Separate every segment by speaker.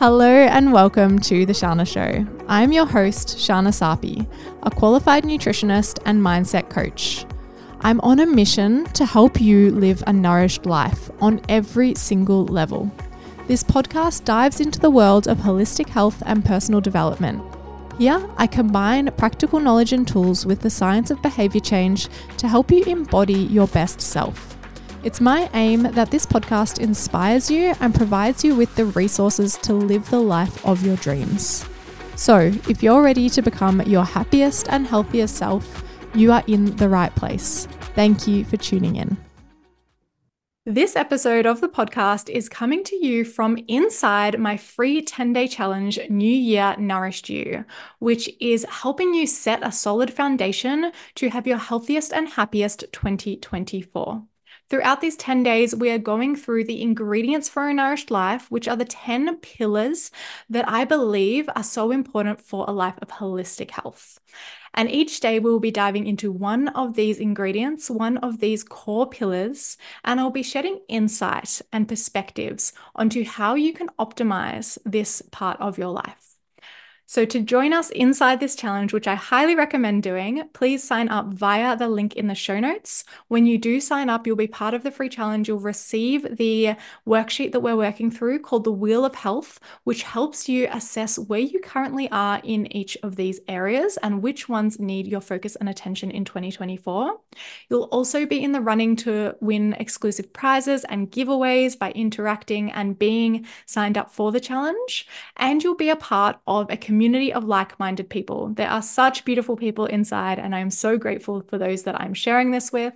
Speaker 1: Hello and welcome to The Shahna Show. I'm your host, Shahna Sarpi, a qualified nutritionist and mindset coach. I'm on a mission to help you live a nourished life on every single level. This podcast dives into the world of holistic health and personal development. Here, I combine practical knowledge and tools with the science of behavior change to help you embody your best self. It's my aim that this podcast inspires you and provides you with the resources to live the life of your dreams. So, if you're ready to become your happiest and healthiest self, you are in the right place. Thank you for tuning in. This episode of the podcast is coming to you from inside my free 10 day challenge, New Year Nourished You, which is helping you set a solid foundation to have your healthiest and happiest 2024. Throughout these 10 days, we are going through the ingredients for a nourished life, which are the 10 pillars that I believe are so important for a life of holistic health. And each day we will be diving into one of these ingredients, one of these core pillars, and I'll be shedding insight and perspectives onto how you can optimize this part of your life. So, to join us inside this challenge, which I highly recommend doing, please sign up via the link in the show notes. When you do sign up, you'll be part of the free challenge. You'll receive the worksheet that we're working through called the Wheel of Health, which helps you assess where you currently are in each of these areas and which ones need your focus and attention in 2024. You'll also be in the running to win exclusive prizes and giveaways by interacting and being signed up for the challenge. And you'll be a part of a community community of like minded people. There are such beautiful people inside, and I'm so grateful for those that I'm sharing this with.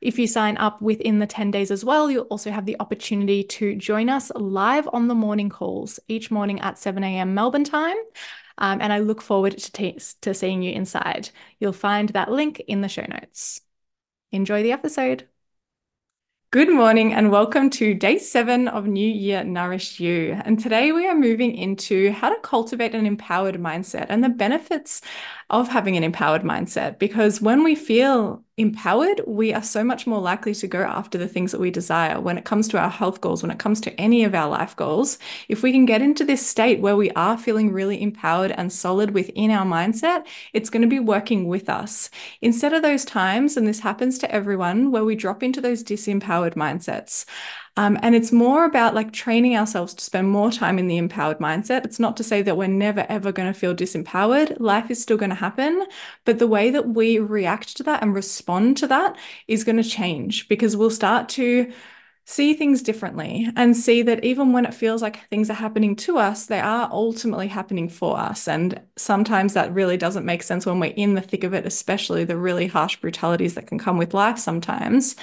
Speaker 1: If you sign up within the 10 days as well, you'll also have the opportunity to join us live on the morning calls each morning at 7 a.m. Melbourne time. Um, and I look forward to, t- to seeing you inside. You'll find that link in the show notes. Enjoy the episode. Good morning and welcome to day seven of New Year Nourish You. And today we are moving into how to cultivate an empowered mindset and the benefits of having an empowered mindset. Because when we feel empowered, we are so much more likely to go after the things that we desire when it comes to our health goals, when it comes to any of our life goals. If we can get into this state where we are feeling really empowered and solid within our mindset, it's going to be working with us. Instead of those times, and this happens to everyone, where we drop into those disempowered mindsets. Um, and it's more about like training ourselves to spend more time in the empowered mindset. It's not to say that we're never ever going to feel disempowered. Life is still going to happen. But the way that we react to that and respond to that is going to change because we'll start to see things differently and see that even when it feels like things are happening to us, they are ultimately happening for us. And sometimes that really doesn't make sense when we're in the thick of it, especially the really harsh brutalities that can come with life sometimes.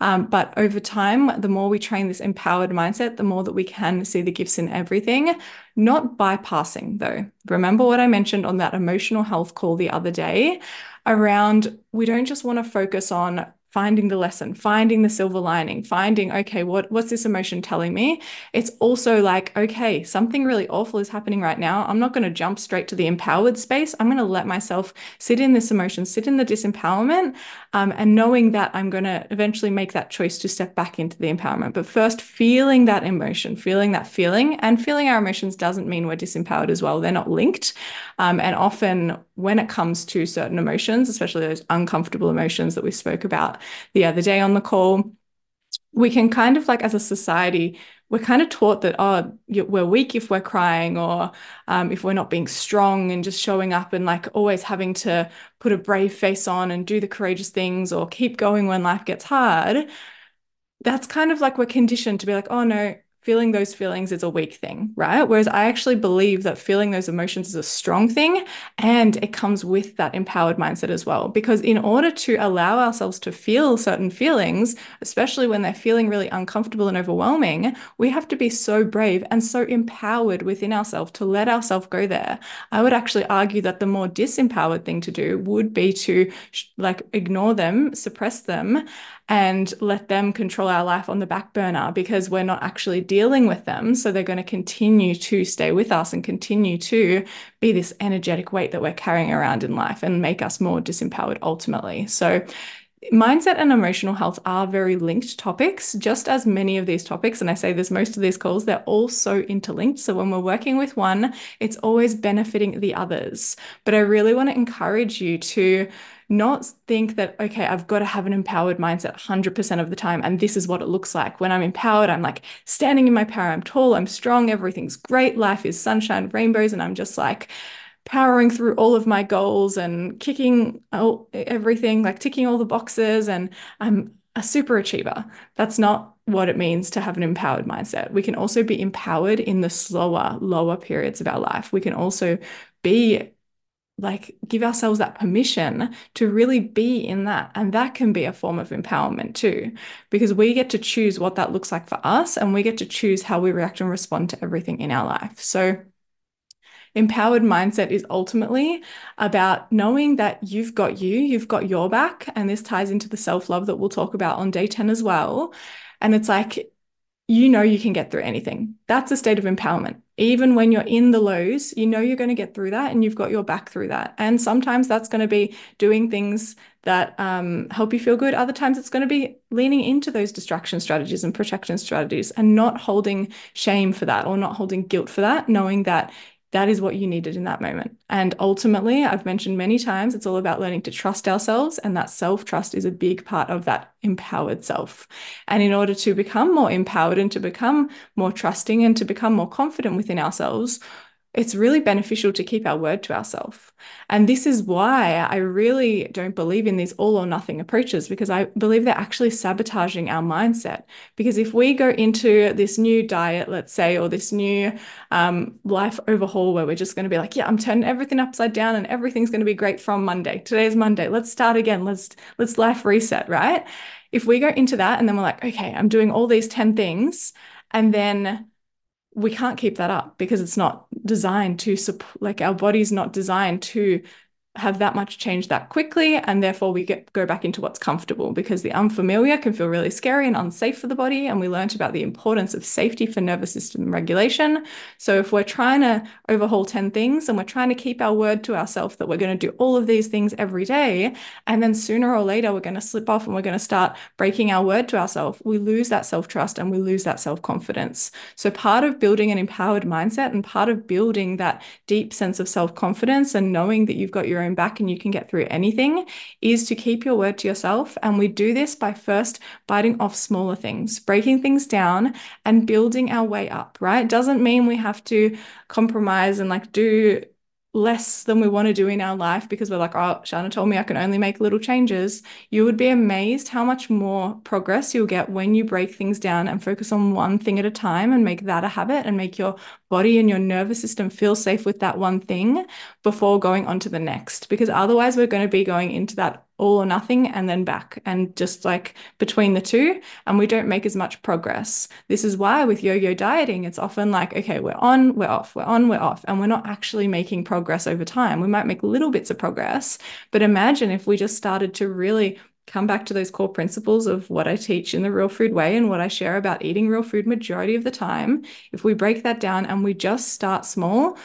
Speaker 1: Um, but over time, the more we train this empowered mindset, the more that we can see the gifts in everything, not bypassing though. Remember what I mentioned on that emotional health call the other day around we don't just want to focus on finding the lesson finding the silver lining finding okay what what's this emotion telling me? It's also like okay something really awful is happening right now. I'm not going to jump straight to the empowered space. I'm going to let myself sit in this emotion sit in the disempowerment um, and knowing that i'm going to eventually make that choice to step back into the empowerment. But first feeling that emotion feeling that feeling and feeling our emotions doesn't mean we're disempowered as well. They're not linked um, and often when it comes to certain emotions especially those uncomfortable emotions that we spoke about the other day on the call, we can kind of like as a society, we're kind of taught that, oh, we're weak if we're crying or um, if we're not being strong and just showing up and like always having to put a brave face on and do the courageous things or keep going when life gets hard. That's kind of like we're conditioned to be like, oh no, feeling those feelings is a weak thing, right? Whereas I actually believe that feeling those emotions is a strong thing and it comes with that empowered mindset as well. Because in order to allow ourselves to feel certain feelings, especially when they're feeling really uncomfortable and overwhelming, we have to be so brave and so empowered within ourselves to let ourselves go there. I would actually argue that the more disempowered thing to do would be to like ignore them, suppress them, and let them control our life on the back burner because we're not actually dealing with them. So they're going to continue to stay with us and continue to be this energetic weight that we're carrying around in life and make us more disempowered ultimately. So mindset and emotional health are very linked topics, just as many of these topics. And I say there's most of these calls, they're all so interlinked. So when we're working with one, it's always benefiting the others. But I really want to encourage you to not think that, okay, I've got to have an empowered mindset 100% of the time. And this is what it looks like. When I'm empowered, I'm like standing in my power. I'm tall, I'm strong, everything's great. Life is sunshine, rainbows. And I'm just like, powering through all of my goals and kicking all, everything, like ticking all the boxes, and I'm a super achiever. That's not what it means to have an empowered mindset. We can also be empowered in the slower, lower periods of our life. We can also be like give ourselves that permission to really be in that and that can be a form of empowerment too because we get to choose what that looks like for us and we get to choose how we react and respond to everything in our life so Empowered mindset is ultimately about knowing that you've got you, you've got your back. And this ties into the self love that we'll talk about on day 10 as well. And it's like, you know, you can get through anything. That's a state of empowerment. Even when you're in the lows, you know you're going to get through that and you've got your back through that. And sometimes that's going to be doing things that um, help you feel good. Other times it's going to be leaning into those distraction strategies and protection strategies and not holding shame for that or not holding guilt for that, knowing that that is what you needed in that moment. And ultimately, I've mentioned many times, it's all about learning to trust ourselves. And that self trust is a big part of that empowered self. And in order to become more empowered and to become more trusting and to become more confident within ourselves, it's really beneficial to keep our word to ourselves. And this is why I really don't believe in these all or nothing approaches because I believe they're actually sabotaging our mindset. Because if we go into this new diet, let's say, or this new um, life overhaul where we're just going to be like, yeah, I'm turning everything upside down and everything's going to be great from Monday. Today's Monday. Let's start again. Let's let's life reset, right? If we go into that and then we're like, okay, I'm doing all these 10 things and then we can't keep that up because it's not designed to support like our body's not designed to have that much change that quickly and therefore we get go back into what's comfortable because the unfamiliar can feel really scary and unsafe for the body and we learned about the importance of safety for nervous system regulation. So if we're trying to overhaul 10 things and we're trying to keep our word to ourselves that we're going to do all of these things every day and then sooner or later we're going to slip off and we're going to start breaking our word to ourselves we lose that self-trust and we lose that self-confidence. So part of building an empowered mindset and part of building that deep sense of self-confidence and knowing that you've got your own own back and you can get through anything is to keep your word to yourself. And we do this by first biting off smaller things, breaking things down and building our way up, right? Doesn't mean we have to compromise and like do less than we want to do in our life because we're like, oh, Shahna told me I can only make little changes, you would be amazed how much more progress you'll get when you break things down and focus on one thing at a time and make that a habit and make your body and your nervous system feel safe with that one thing before going on to the next. Because otherwise, we're going to be going into that all or nothing and then back and just like between the two and we don't make as much progress. This is why with yo-yo dieting it's often like okay we're on we're off we're on we're off and we're not actually making progress over time. We might make little bits of progress but imagine if we just started to really come back to those core principles of what I teach in the real food way and what I share about eating real food majority of the time, if we break that down and we just start small,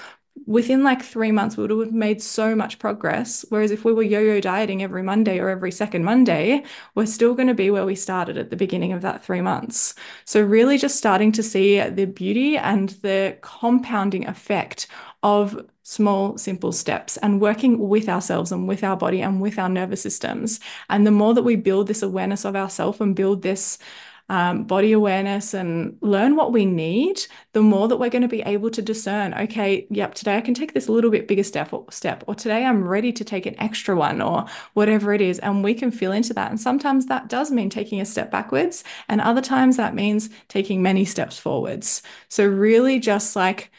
Speaker 1: within like three months, we would have made so much progress. Whereas if we were yo yo dieting every Monday or every second Monday, we're still going to be where we started at the beginning of that three months. So, really, just starting to see the beauty and the compounding effect of small, simple steps and working with ourselves and with our body and with our nervous systems. And the more that we build this awareness of ourselves and build this um, body awareness and learn what we need, the more that we're going to be able to discern, okay, yep, today I can take this little bit bigger step or step, or today I'm ready to take an extra one or whatever it is. And we can feel into that. And sometimes that does mean taking a step backwards. And other times that means taking many steps forwards. So really just like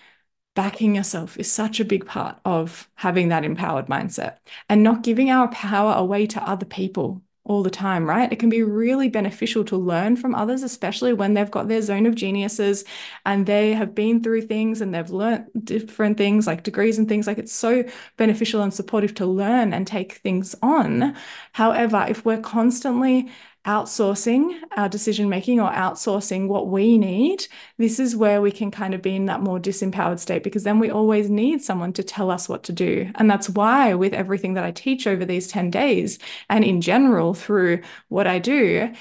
Speaker 1: backing yourself is such a big part of having that empowered mindset and not giving our power away to other people all the time, right? It can be really beneficial to learn from others, especially when they've got their zone of geniuses and they have been through things and they've learned different things like degrees and things. Like it's so beneficial and supportive to learn and take things on. However, if we're constantly
Speaker 2: outsourcing our decision making or outsourcing what we need, this is where we can kind of be in that more disempowered state because then we always need someone to tell us what to do. And that's why, with everything that I teach over these 10 days and in general through what I do,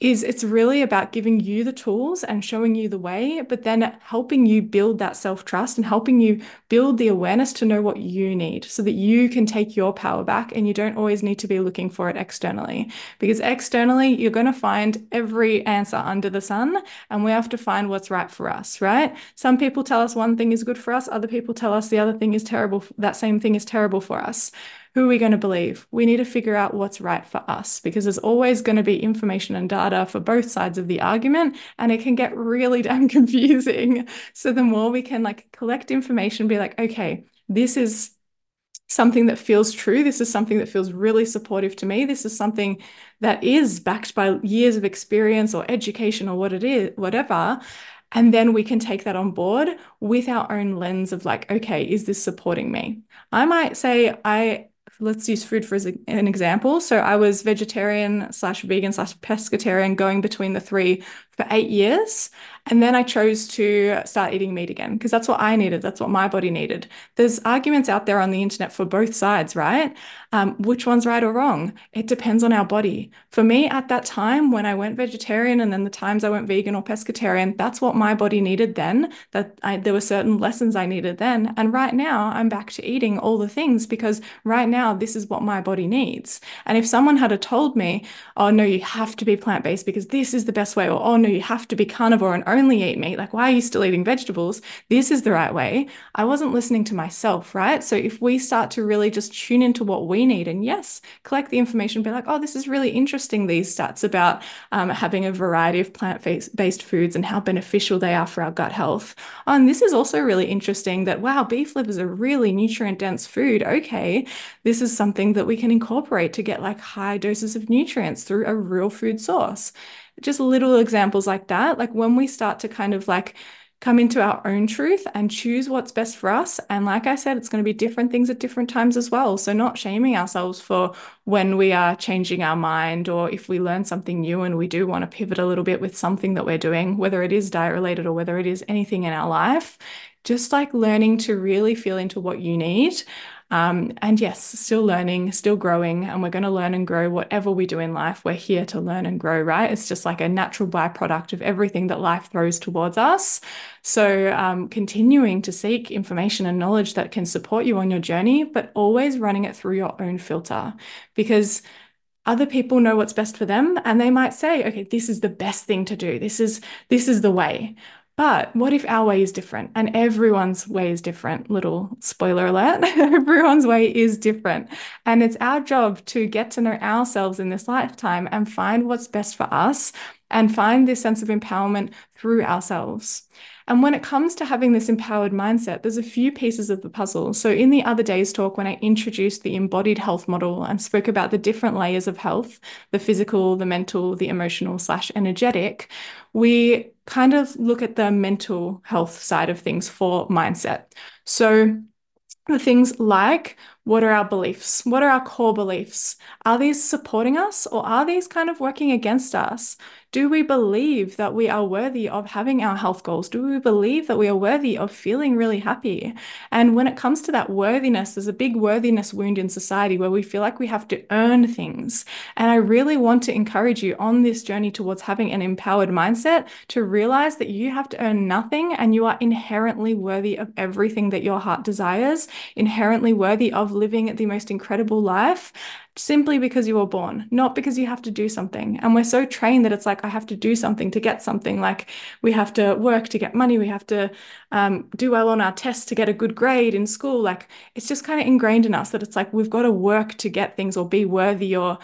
Speaker 2: is it's really about giving you the tools and showing you the way, but then helping you build that self trust and helping you build the awareness to know what you need so that you can take your power back and you don't always need to be looking for it externally. Because externally, you're going to find every answer under the sun, and we have to find what's right for us, right? Some people tell us one thing is good for us, other people tell us the other thing is terrible, that same thing is terrible for us who are we going to believe? We need to figure out what's right for us because there's always going to be information and data for both sides of the argument, and it can get really damn confusing. So the more we can like collect information, be like, okay, this is something that feels true. This is something that feels really supportive to me. This is something that is backed by years of experience or education or what it is, whatever. And then we can take that on board with our own lens of like, okay, is this supporting me? I might say I let's use food for an example. So I was vegetarian slash vegan slash pescatarian going between the three for eight years. And then I chose to start eating meat again because that's what I needed. That's what my body needed. There's arguments out there on the internet for both sides, right? Um, which one's right or wrong? It depends on our body. For me, at that time when I went vegetarian and then the times I went vegan or pescatarian, that's what my body needed then. That I, there were certain lessons I needed then. And right now, I'm back to eating all the things because right now, this is what my body needs. And if someone had told me, oh, no, you have to be plant based because this is the best way, or oh, no, you have to be carnivore and only eat meat. Like, why are you still eating vegetables? This is the right way. I wasn't listening to myself, right? So if we start to really just tune into what we need and yes, collect the information, be like, oh, this is really interesting, these stats about um, having a variety of plant based foods and how beneficial they are for our gut health. Oh, and this is also really interesting that, wow, beef liver is a really nutrient dense food. Okay, this is something that we can incorporate to get like high doses of nutrients through a real food source just little examples like that. Like when we start to kind of like come into our own truth and choose what's best for us. And like I said, it's going to be different things at different times as well. So, not shaming ourselves for when we are changing our mind or if we learn something new and we do want to pivot a little bit with something that we're doing, whether it is diet related or whether it is anything in our life, just like learning to really feel into what you need. Um, and yes, still learning, still growing, and we're going to learn and grow whatever we do in life. We're here to learn and grow, right? It's just like a natural byproduct of everything that life throws towards us. So, um, continuing to seek information and knowledge that can support you on your journey, but always running it through your own filter because other people know what's best for them and they might say okay this is the best thing to do this is this is the way but what if our way is different and everyone's way is different? Little spoiler alert everyone's way is different. And it's our job to get to know ourselves in this lifetime and find what's best for us and find this sense of empowerment through ourselves. And when it comes to having this empowered mindset, there's a few pieces of the puzzle. So, in the other day's talk, when I introduced the embodied health model and spoke about the different layers of health the physical, the mental, the emotional, slash energetic we kind of look at the mental health side of things for mindset. So, the things like what are our beliefs? What are our core beliefs? Are these supporting us or are these kind of working against us? Do we believe that we are worthy of having our health goals? Do we believe that we are worthy of feeling really happy? And when it comes to that worthiness, there's a big worthiness wound in society where we feel like we have to earn things. And I really want to encourage you on this journey towards having an empowered mindset to realize that you have to earn nothing and you are inherently worthy of everything that your heart desires, inherently worthy of living the most incredible life simply because you were born, not because you have to do something. And we're so trained that it's like, I have to do something to get something. Like we have to work to get money, we have to um, do well on our tests to get a good grade in school. Like it's just kind of ingrained in us that it's like we've got to work to get things or be worthy or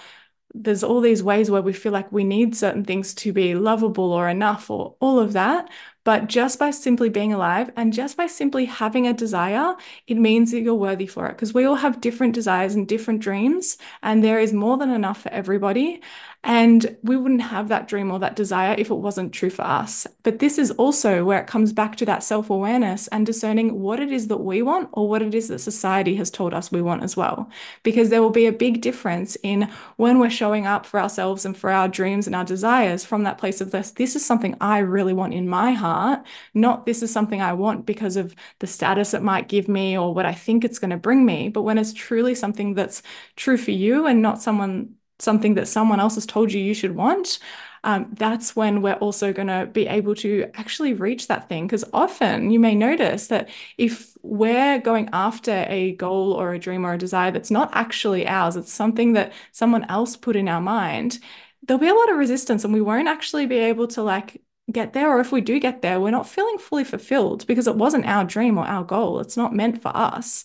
Speaker 2: there's all these ways where we feel like we need certain things to be lovable or enough or all of that. But just by simply being alive and just by simply having a desire, it means that you're worthy for it because we all have different desires and different dreams, and there is more than enough for everybody. And we wouldn't have that dream or that desire if it wasn't true for us. But this is also where it comes back to that self awareness and discerning what it is that we want or what it is that society has told us we want as well. Because there will be a big difference in when we're showing up for ourselves and for our dreams and our desires from that place of this, this is something I really want in my heart, not this is something I want because of the status it might give me or what I think it's going to bring me. But when it's truly something that's true for you and not someone something that someone else has told you you should want, um, that's when we're also going to be able to actually reach that thing. Because often you may notice that if we're going after a goal or a dream or a desire that's not actually ours, it's something that someone else put in our mind, there'll be a lot of resistance and we won't actually be able to like get there. Or if we do get there, we're not feeling fully fulfilled because it wasn't our dream or our goal. It's not meant for us.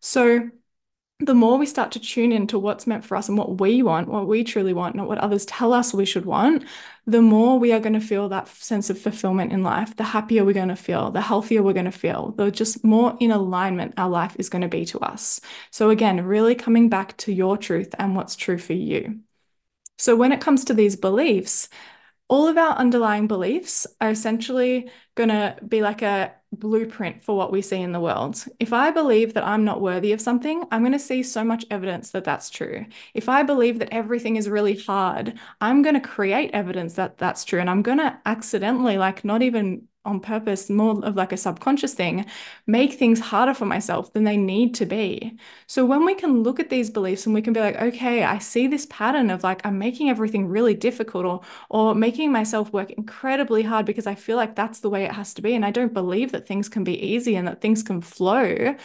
Speaker 2: So, the more we start to tune into what's meant for us and what we want, what we truly want, not what others tell us we should want, the more we are going to feel that sense of fulfillment in life, the happier we're going to feel, the healthier we're going to feel, the just more in alignment our life is going to be to us. So, again, really coming back to your truth and what's true for you. So, when it comes to these beliefs, all of our underlying beliefs are essentially going to be like a blueprint for what we see in the world. If I believe that I'm not worthy of something, I'm going to see so much evidence that that's true. If I believe that everything is really hard, I'm going to create evidence that that's true. And I'm going to accidentally, like, not even on purpose, more of like a subconscious thing, make things harder for myself than they need to be. So when we can look at these beliefs and we can be like, okay, I see this pattern of like I'm making everything really difficult or or making myself work incredibly hard because I feel like that's the way it has to be. And I don't believe that things can be easy and that things can flow,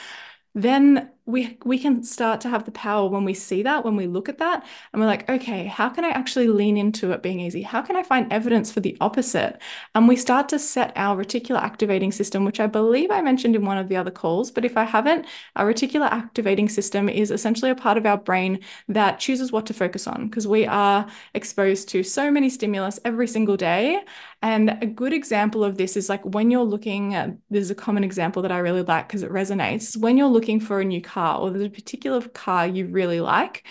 Speaker 2: then we we can start to have the power when we see that when we look at that and we're like okay how can i actually lean into it being easy? How can i find evidence for the opposite? And we start to set our reticular activating system which i believe i mentioned in one of the other calls but if i haven't our reticular activating system is essentially a part of our brain that chooses what to focus on because we are exposed to so many stimulus every single day. And a good example of this is like when you're looking at, there's a common example that i really like because it resonates when you're looking for a new car car or there's a particular car you really like,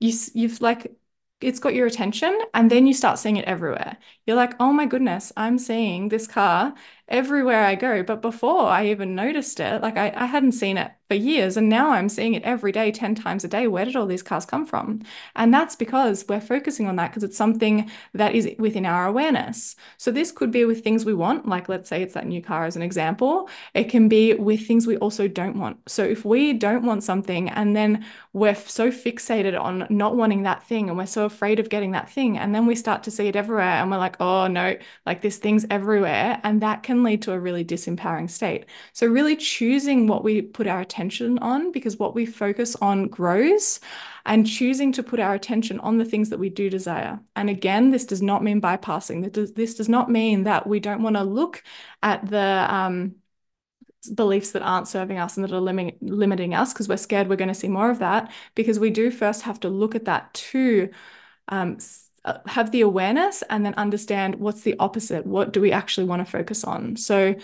Speaker 2: you you've like it's got your attention and then you start seeing it everywhere. You're like, "Oh my goodness, I'm seeing this car everywhere I go. But before I even noticed it, like I, I hadn't seen it for years. And now I'm seeing it every day, 10 times a day. Where did all these cars come from? And that's because we're focusing on that because it's something that is within our awareness. So this could be with things we want, like let's say it's that new car as an example. It can be with things we also don't want. So if we don't want something and then we're so fixated on not wanting that thing and we're so afraid of getting that thing, and then we start to see it everywhere and we're like, oh no, like this thing's everywhere. And that can can lead to a really disempowering state. So, really choosing what we put our attention on, because what we focus on grows, and choosing to put our attention on the things that we do desire. And again, this does not mean bypassing. This does not mean that we don't want to look at the um, beliefs that aren't serving us and that are lim- limiting us because we're scared we're going to see more of that. Because we do first have to look at that to um, Uh, have the awareness and then understand what's the opposite. What do we actually want to focus on? So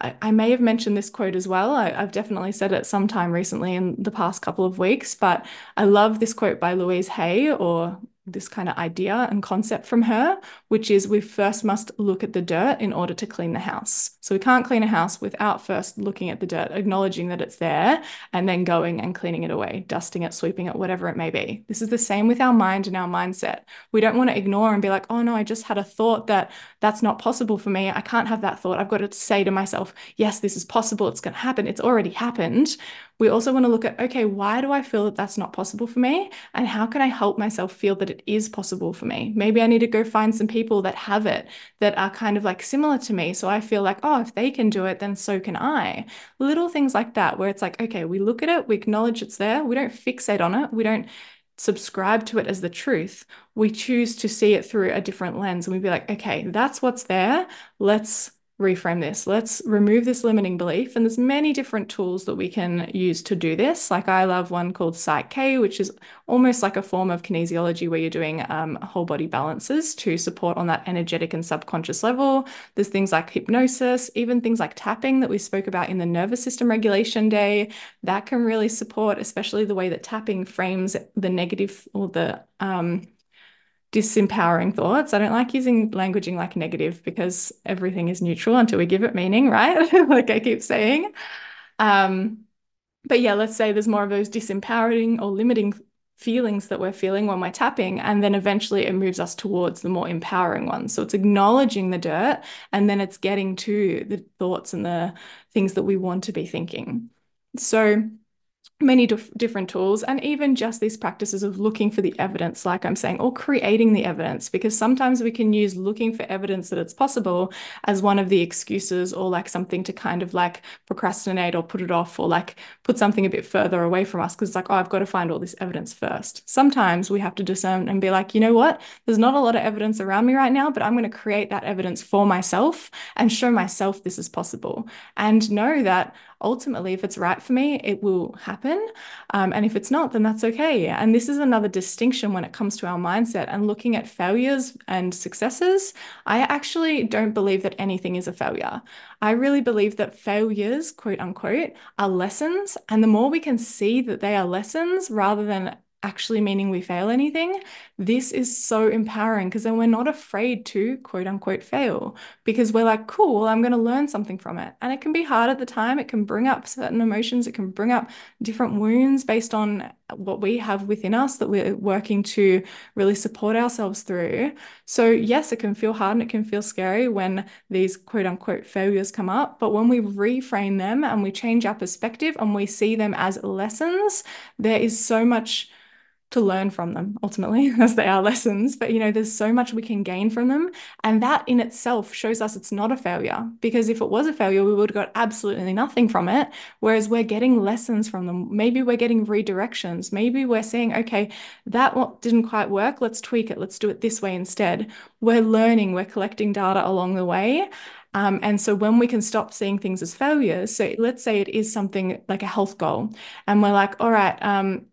Speaker 2: I, I may have mentioned this quote as well. I, have definitely said it sometime recently in the past couple of weeks, but I love this quote by Louise Hay or this kind of idea and concept from her, which is we first must look at the dirt in order to clean the house. So we can't clean a house without first looking at the dirt, acknowledging that it's there, and then going and cleaning it away, dusting it, sweeping it, whatever it may be. This is the same with our mind and our mindset. We don't want to ignore and be like, oh no, I just had a thought that that's not possible for me. I can't have that thought. I've got to say to myself, yes, this is possible. It's going to happen. It's already happened we also want to look at okay, why do I feel that that's not possible for me? And how can I help myself feel that it is possible for me? Maybe I need to go find some people that have it that are kind of like similar to me. So I feel like, oh, if they can do it, then so can I. Little things like that, where it's like, okay, we look at it, we acknowledge it's there, we don't fixate on it, we don't subscribe to it as the truth. We choose to see it through a different lens and we be like, okay, that's what's there. Let's reframe this. Let's remove this limiting belief. And there's many different tools that we can use to do this. Like I love one called Psych-K, which is almost like a form of kinesiology where you're doing um, whole body balances to support on that energetic and subconscious level. There's things like hypnosis, even things like tapping that we spoke about in the nervous system regulation day. That can really support, especially the way that tapping frames the negative or the um, disempowering thoughts. I don't like using languaging like negative because everything is neutral until we give it meaning, right? like I keep saying. Um, but yeah, let's say there's more of those disempowering or limiting feelings that we're feeling when we're tapping. And then eventually it moves us towards the more empowering ones. So it's acknowledging the dirt and then it's getting to the thoughts and the things that we want to be thinking. So many dif different tools and even just these practices of looking for the evidence like i'm saying or creating the evidence because sometimes we can use looking for evidence that it's possible as one of the excuses or like something to kind of like procrastinate or put it off or like put something a bit further away from us because it's like oh i've got to find all this evidence first. Sometimes we have to discern and be like you know what? There's not a lot of evidence around me right now but i'm going to create that evidence for myself and show myself this is possible. And know that ultimately, if it's right for me, it will happen. Um, and if it's not, then that's okay. And this is another distinction when it comes to our mindset and looking at failures and successes. I actually don't believe that anything is a failure. I really believe that failures, quote unquote, are lessons. And the more we can see that they are lessons rather than actually meaning we fail anything, this is so empowering because then we're not afraid to quote unquote fail because we're like, cool, I'm going to learn something from it. And it can be hard at the time. It can bring up certain emotions, it can bring up different wounds based on what we have within us that we're working to really support ourselves through. So, yes, it can feel hard and it can feel scary when these quote unquote failures come up. But when we reframe them and we change our perspective and we see them as lessons, there is so much to learn from them ultimately as they are lessons. But you know there's so much we can gain from them. And that in itself shows us it's not a failure because if it was a failure we would have got absolutely nothing from it. Whereas we're getting lessons from them. Maybe we're getting redirections. Maybe we're saying okay that didn't quite work. Let's tweak it. Let's do it this way instead. We're learning. We're collecting data along the way. Um, and so when we can stop seeing things as failures, so let's say it is something like a health goal, and we're like, all right, um,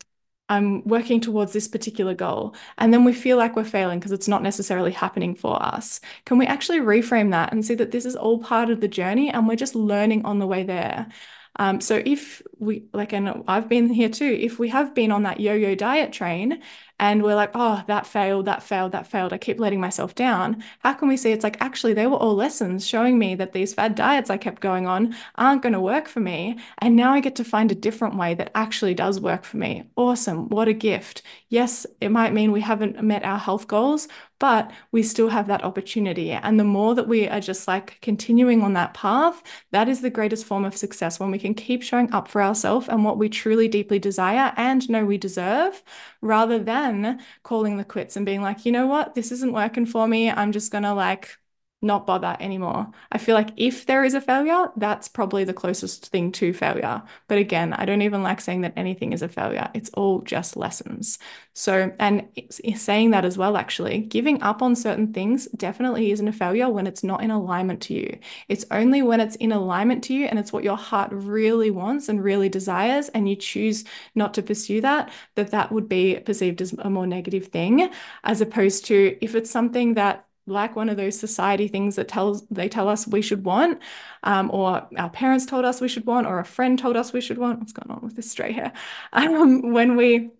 Speaker 2: I'm working towards this particular goal. And then we feel like we're failing because it's not necessarily happening for us. Can we actually reframe that and see that this is all part of the journey and we're just learning on the way there? Um, so if we like, and I've been here too, if we have been on that yo-yo diet train and we're like, oh, that failed, that failed, that failed. I keep letting myself down. How can we see it's like, actually, they were all lessons showing me that these fad diets I kept going on aren't going to work for me. And now I get to find a different way that actually does work for me. Awesome. What a gift. Yes, it might mean we haven't met our health goals, but we still have that opportunity. And the more that we are just like continuing on that path, that is the greatest form of success when we can keep showing up for ourselves and what we truly deeply desire and know we deserve, rather than calling the quits and being like, you know what, this isn't working for me. I'm just going to like not bother anymore. I feel like if there is a failure, that's probably the closest thing to failure. But again, I don't even like saying that anything is a failure. It's all just lessons. So, and saying that as well, actually, giving up on certain things definitely isn't a failure when it's not in alignment to you. It's only when it's in alignment to you and it's what your heart really wants and really desires, and you choose not to pursue that, that that would be perceived as a more negative thing, as opposed to if it's something that like one of those society things that tells they tell us we should want, um, or our parents told us we should want, or a friend told us we should want. What's going on with this straight hair? Um, when we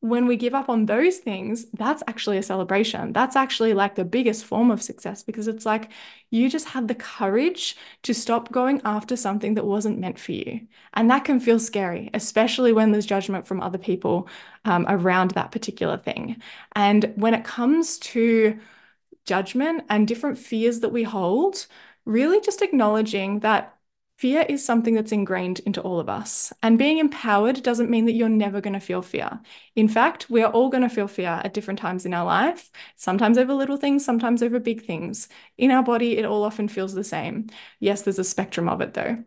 Speaker 2: when we give up on those things, that's actually a celebration. That's actually like the biggest form of success because it's like you just had the courage to stop going after something that wasn't meant for you. And that can feel scary, especially when there's judgment from other people um, around that particular thing. And when it comes to judgment and different fears that we hold, really just acknowledging that fear is something that's ingrained into all of us. And being empowered doesn't mean that you're never going to feel fear. In fact, we are all going to feel fear at different times in our life, sometimes over little things, sometimes over big things. In our body, it all often feels the same. Yes, there's a spectrum of it though.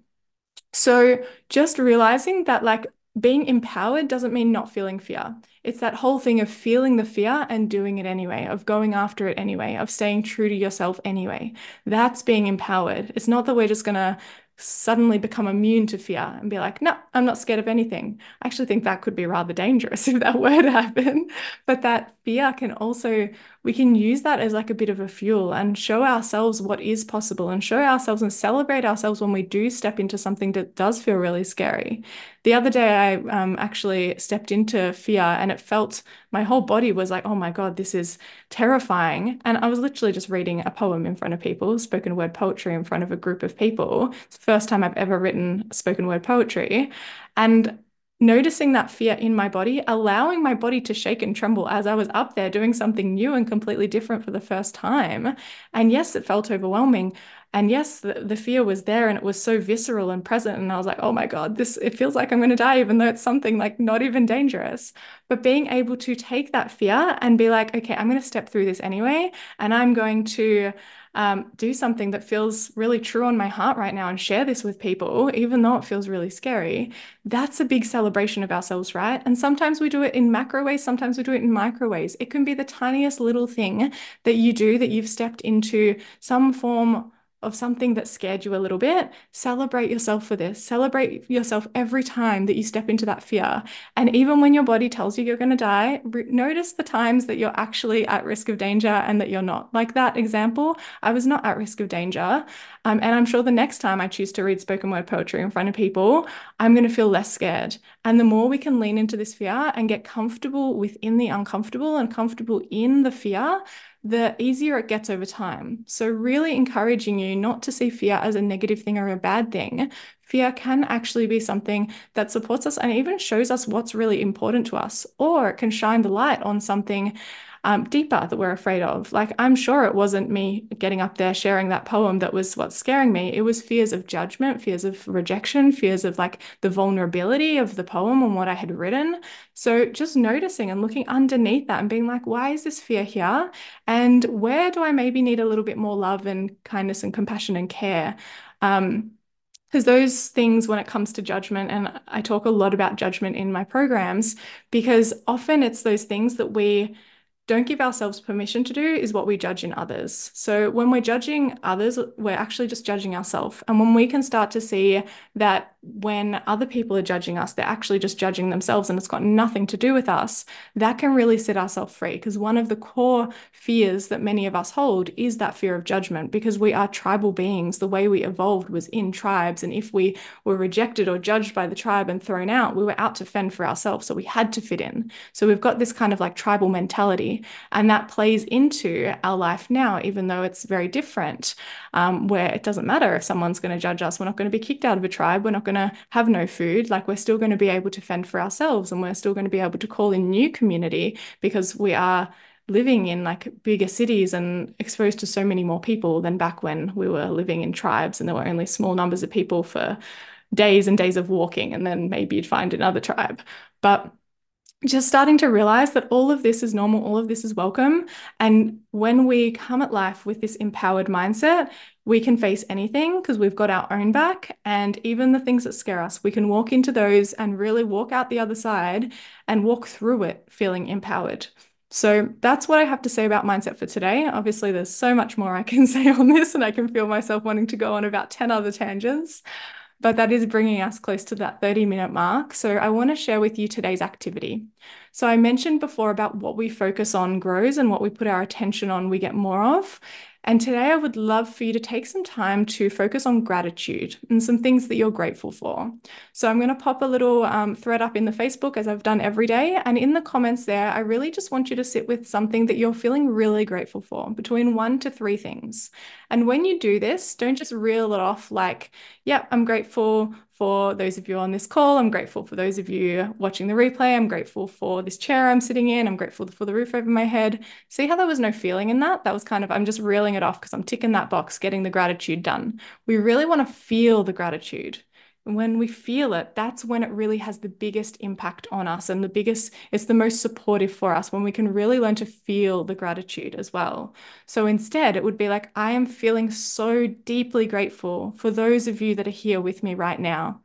Speaker 2: So just realizing that, like, being empowered doesn't mean not feeling fear. It's that whole thing of feeling the fear and doing it anyway, of going after it anyway, of staying true to yourself anyway. That's being empowered. It's not that we're just going to suddenly become immune to fear and be like, no, I'm not scared of anything. I actually think that could be rather dangerous if that were to happen. But that fear can also, we can use that as like a bit of a fuel and show ourselves what is possible and show ourselves and celebrate ourselves when we do step into something that does feel really scary. The other day, I um, actually stepped into fear and it felt my whole body was like, oh my God, this is terrifying. And I was literally just reading a poem in front of people, spoken word poetry in front of a group of people. It's the first time I've ever written spoken word poetry. And noticing that fear in my body, allowing my body to shake and tremble as I was up there doing something new and completely different for the first time. And yes, it felt overwhelming. And yes, the, the fear was there and it was so visceral and present. And I was like, oh my God, this it feels like I'm going to die, even though it's something like not even dangerous. But being able to take that fear and be like, okay, I'm going to step through this anyway. And I'm going to um, do something that feels really true on my heart right now and share this with people, even though it feels really scary, that's a big celebration of ourselves, right? And sometimes we do it in macro ways, sometimes we do it in micro ways. It can be the tiniest little thing that you do that you've stepped into some form of something that scared you a little bit, celebrate yourself for this. Celebrate yourself every time that you step into that fear. And even when your body tells you you're going to die, notice the times that you're actually at risk of danger and that you're not. Like that example, I was not at risk of danger. Um, and I'm sure the next time I choose to read spoken word poetry in front of people, I'm going to feel less scared. And the more we can lean into this fear and get comfortable within the uncomfortable and comfortable in the fear, the easier it gets over time. So, really encouraging you not to see fear as a negative thing or a bad thing. Fear can actually be something that supports us and even shows us what's really important to us, or it can shine the light on something um, deeper that we're afraid of. Like, I'm sure it wasn't me getting up there sharing that poem that was what's scaring me. It was fears of judgment, fears of rejection, fears of like the vulnerability of the poem and what I had written. So, just noticing and looking underneath that and being like, why is this fear here? And where do I maybe need a little bit more love and kindness and compassion and care? Um, because those things when it comes to judgment and i talk a lot about judgment in my programs because often it's those things that we don't give ourselves permission to do is what we judge in others. So when we're judging others, we're actually just judging ourselves. And when we can start to see that when other people are judging us, they're actually just judging themselves and it's got nothing to do with us, that can really set ourselves free. Because one of the core fears that many of us hold is that fear of judgment because we are tribal beings. The way we evolved was in tribes. And if we were rejected or judged by the tribe and thrown out, we were out to fend for ourselves. So we had to fit in. So we've got this kind of like tribal mentality. And that plays into our life now, even though it's very different, um, where it doesn't matter if someone's going to judge us. We're not going to be kicked out of a tribe. We're not going to have no food. Like we're still going to be able to fend for ourselves and we're still going to be able to call in new community because we are living in like bigger cities and exposed to so many more people than back when we were living in tribes and there were only small numbers of people for days and days of walking and then maybe you'd find another tribe but just starting to realize that all of this is normal, all of this is welcome. And when we come at life with this empowered mindset, we can face anything because we've got our own back. And even the things that scare us, we can walk into those and really walk out the other side and walk through it feeling empowered. So that's what I have to say about mindset for today. Obviously, there's so much more I can say on this, and I can feel myself wanting to go on about 10 other tangents but that is bringing us close to that 30 minute mark. So I want to share with you today's activity. So I mentioned before about what we focus on grows and what we put our attention on, we get more of. And today I would love for you to take some time to focus on gratitude and some things that you're grateful for. So I'm going to pop a little um, thread up in the Facebook as I've done every day. And in the comments there, I really just want you to sit with something that you're feeling really grateful for, between one to three things. And when you do this, don't just reel it off like, yep, yeah, I'm grateful for those of you on this call. I'm grateful for those of you watching the replay. I'm grateful for this chair I'm sitting in. I'm grateful for the roof over my head. See how there was no feeling in that? That was kind of, I'm just reeling it off because I'm ticking that box, getting the gratitude done. We really want to feel the gratitude when we feel it, that's when it really has the biggest impact on us and the biggest, it's the most supportive for us when we can really learn to feel the gratitude as well. So instead, it would be like, I am feeling so deeply grateful for those of you that are here with me right now.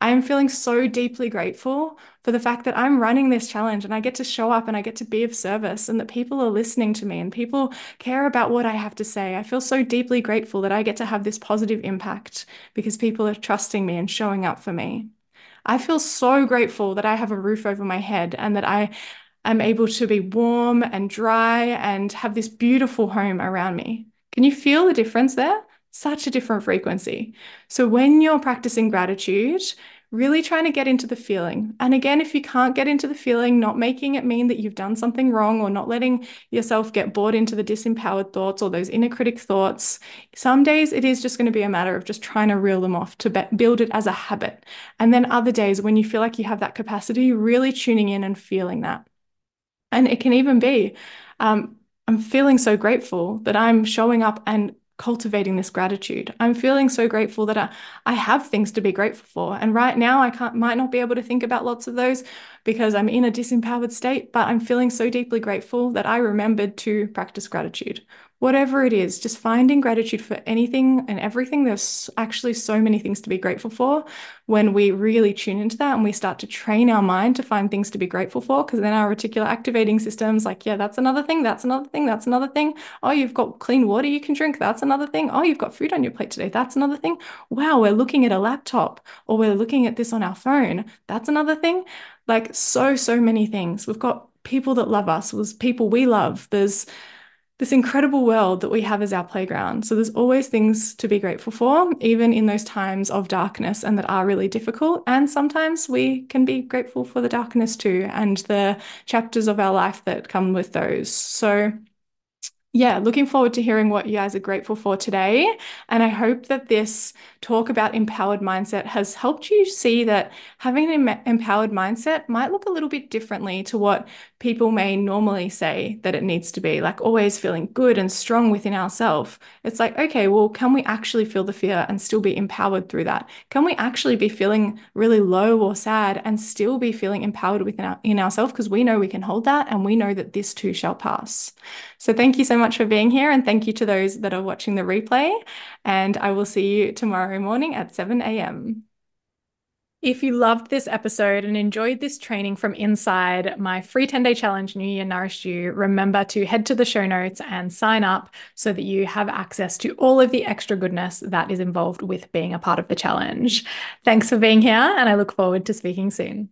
Speaker 2: I'm feeling so deeply grateful for the fact that I'm running this challenge and I get to show up and I get to be of service and that people are listening to me and people care about what I have to say. I feel so deeply grateful that I get to have this positive impact because people are trusting me and showing up for me. I feel so grateful that I have a roof over my head and that I am able to be warm and dry and have this beautiful home around me. Can you feel the difference there? Such a different frequency. So when you're practicing gratitude, really trying to get into the feeling. And again, if you can't get into the feeling, not making it mean that you've done something wrong or not letting yourself get bored into the disempowered thoughts or those inner critic thoughts, some days it is just going to be a matter of just trying to reel them off to build it as a habit. And then other days when you feel like you have that capacity, really tuning in and feeling that. And it can even be, um, I'm feeling so grateful that I'm showing up and cultivating this gratitude. I'm feeling so grateful that I, I have things to be grateful for. And right now I can't might not be able to think about lots of those because I'm in a disempowered state, but I'm feeling so deeply grateful that I remembered to practice gratitude whatever it is, just finding gratitude for anything and everything. There's actually so many things to be grateful for when we really tune into that and we start to train our mind to find things to be grateful for. Because then our reticular activating system's like, yeah, that's another thing, that's another thing, that's another thing. Oh, you've got clean water you can drink, that's another thing. Oh, you've got food on your plate today, that's another thing. Wow, we're looking at a laptop or we're looking at this on our phone, that's another thing. Like so, so many things. We've got people that love us, there's people we love, there's this incredible world that we have as our playground. So there's always things to be grateful for, even in those times of darkness and that are really difficult. And sometimes we can be grateful for the darkness too and the chapters of our life that come with those. So yeah, looking forward to hearing what you guys are grateful for today. And I hope that this talk about empowered mindset has helped you see that having an empowered mindset might look a little bit differently to what people may normally say that it needs to be, like always feeling good and strong within ourselves. It's like, okay, well, can we actually feel the fear and still be empowered through that? Can we actually be feeling really low or sad and still be feeling empowered within our, in ourselves? Because we know we can hold that and we know that this too shall pass. So thank you so much for being here. And thank you to those that are watching the replay. And I will see you tomorrow morning at 7 a.m. If you loved this episode and enjoyed this training from inside my free 10 day challenge, New Year Nourished You, remember to head to the show notes and sign up so that you have access to all of the extra goodness that is involved with being a part of the challenge. Thanks for being here, and I look forward to speaking soon.